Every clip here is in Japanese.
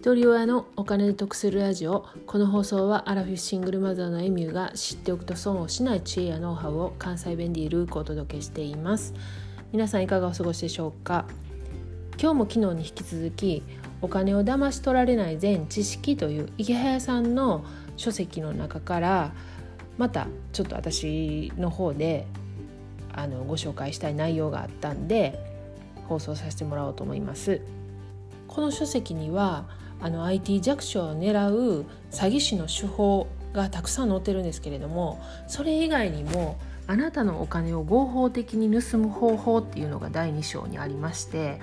一人親のお金で得するラジオ。この放送はアラフィフシングルマザーのエミューが知っておくと損をしない知恵やノウハウを関西弁でゆるくお届けしています。皆さんいかがお過ごしでしょうか？今日も昨日に引き続きお金を騙し取られない全知識という池早さんの書籍の中からまたちょっと私の方であのご紹介したい内容があったんで放送させてもらおうと思います。この書籍にはあの IT 弱小を狙う詐欺師の手法がたくさん載ってるんですけれどもそれ以外にもあなたのお金を合法的に盗む方法っていうのが第2章にありまして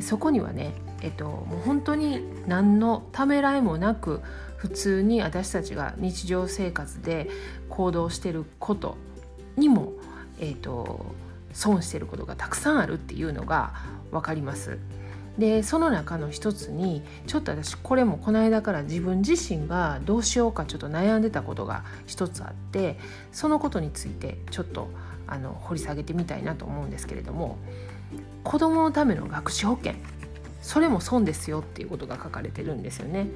そこにはね、えっと、もう本当に何のためらいもなく普通に私たちが日常生活で行動してることにも、えっと、損してることがたくさんあるっていうのが分かります。でその中の一つにちょっと私これもこの間から自分自身がどうしようかちょっと悩んでたことが一つあってそのことについてちょっとあの掘り下げてみたいなと思うんですけれども子どものための学資保険それも損ですよっていうことが書かれてるんですよね。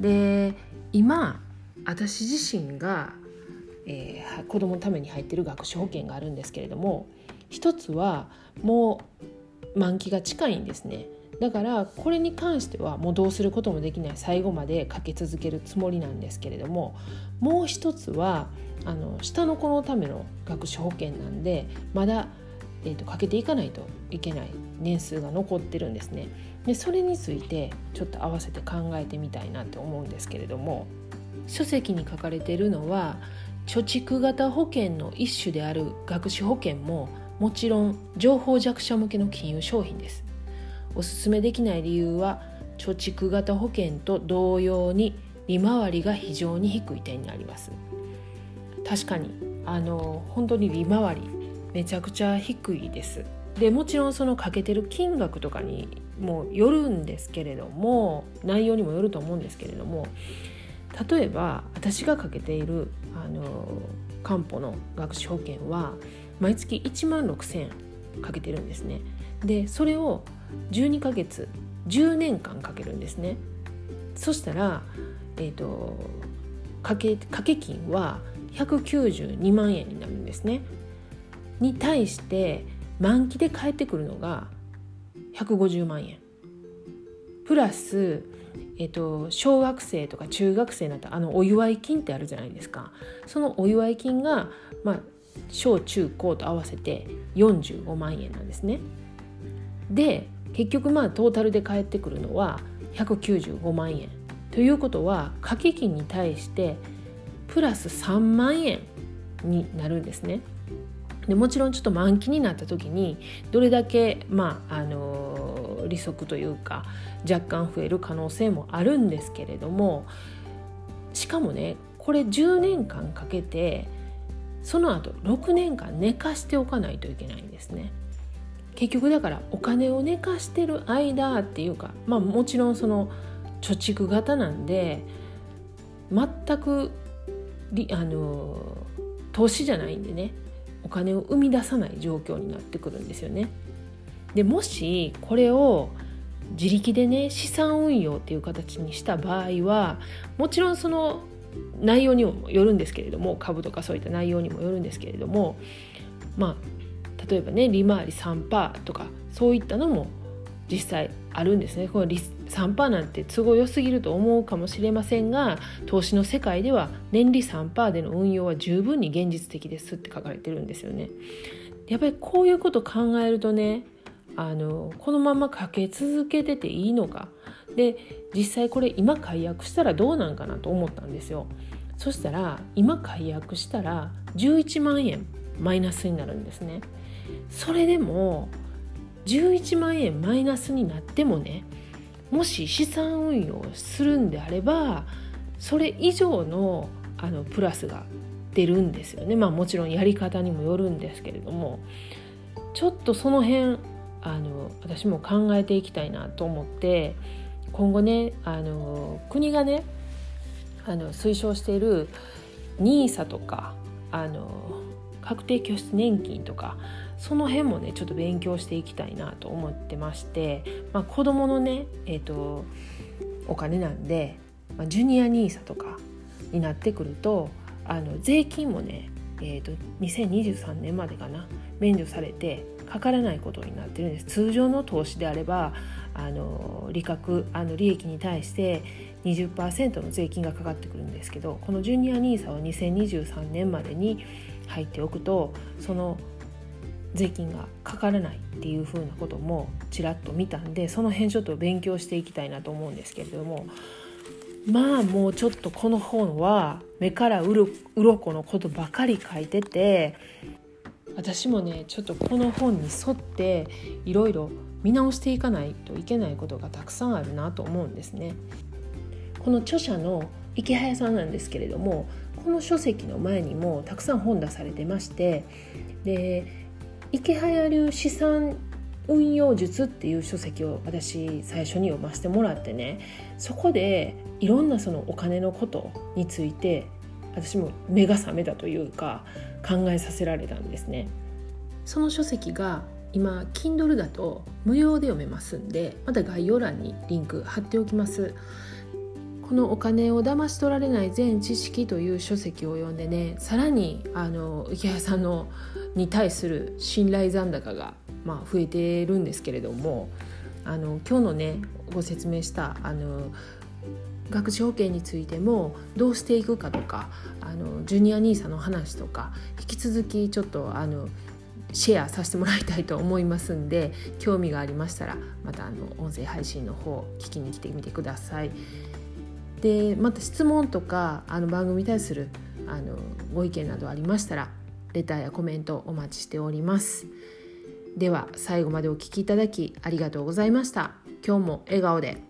で今私自身が、えー、子どものために入ってる学資保険があるんですけれども一つはもう満期が近いんですね。だからこれに関してはもうどうすることもできない。最後までかけ続けるつもりなんですけれどももう一つはあの下の子のための学資保険なんでまだ、えーと、かけていかないといけない。年数が残ってるんですね。でそれについてちょっと合わせて考えてみたいなって思うんですけれども書籍に書かれているのは貯蓄型保険の一種である学資保険ももちろん情報弱者向けの金融商品です。おすすめできない理由は貯蓄型保険と同様に利回りが非常に低い点にあります。確かにあの本当に利回りめちゃくちゃ低いです。でもちろんそのかけてる金額とかにもよるんですけれども内容にもよると思うんですけれども例えば私がかけているあの担保の学資保険は毎月1万6,000円かけてるんですね。でそれを12ヶ月10年間かけるんですね。そしたらえっ、ー、と掛け掛け金は192万円になるんですね。に対して満期で返ってくるのが150万円。プラス、えっと、小学生とか中学生になったあのお祝い金ってあるじゃないですか。そのお祝い金が、まあ、小中高と合わせて45万円なんですね。で結局まあトータルで返ってくるのは195万円ということは掛け金に対してプラス3万円になるんですね。でもちろんちょっと満期になった時にどれだけまああの利息というか若干増える可能性もあるんですけれどもしかもねこれ10年間かけてその後6年間寝かしておかないといけないんですね。結局だからお金を寝かしてる間っていうかまあもちろんその貯蓄型なんで全くあの投資じゃないんでねお金を生み出さない状況になってくるんですよね。でもしこれを自力でね資産運用っていう形にした場合はもちろんその内容にもよるんですけれども株とかそういった内容にもよるんですけれどもまあ例えばね利回り3%とかそういったのも実際あるんですねこの3%なんて都合良すぎると思うかもしれませんが投資の世界では年利3%での運用は十分に現実的ですって書かれてるんですよね。やっぱりこういうこと考えるとねあのこのままかけ続けてていいのかで実際これ今解約したらどうなんかなと思ったんですよ。そしたら今解約したら11万円マイナスになるんですね。それでも11万円マイナスになってもねもし資産運用するんであればそれ以上のあのプラスが出るんですよね。まあもちろんやり方にもよるんですけれども。ちょっとその辺あの私も考えていきたいなと思って今後ねあの国がねあの推奨している NISA とかあの確定拠出年金とかその辺もねちょっと勉強していきたいなと思ってまして、まあ、子どものね、えーと、お金なんで、まあ、ジュニア NISA とかになってくるとあの税金もね、えーと、2023年までかな免除されてかからないことになってるんです。通常の投資であればあの利確あの利益に対して20%の税金がかかってくるんですけどこのジュニア NISA は2023年までに入っておくとその税金がかからないっていうふうなこともちらっと見たんでその辺ちょっと勉強していきたいなと思うんですけれどもまあもうちょっとこの本は目からうろこのことばかり書いてて私もねちょっとこの本に沿っていろいろ見直していかないといけないことがたくさんあるなと思うんですね。この著者の池早さんなんですけれどもこの書籍の前にもたくさん本出されてましてで池早流資産運用術っていう書籍を私最初に読ませてもらってねそこでいろんなそのお金のことについて私も目が覚めたというか考えさせられたんですね。その書籍が今 Kindle だと無料で読めますんでまた概要欄にリンク貼っておきます。このお金を騙し取られない全知識という書籍を読んでねさらにあの池谷さんのに対する信頼残高が、まあ、増えてるんですけれどもあの今日のねご説明したあの学資保険についてもどうしていくかとかあのジュニア NISA の話とか引き続きちょっとあのシェアさせてもらいたいと思いますんで興味がありましたらまたあの音声配信の方聞きに来てみてください。でまた質問とかあの番組に対するあのご意見などありましたらレターやコメントお待ちしております。では最後までお聴きいただきありがとうございました。今日も笑顔で。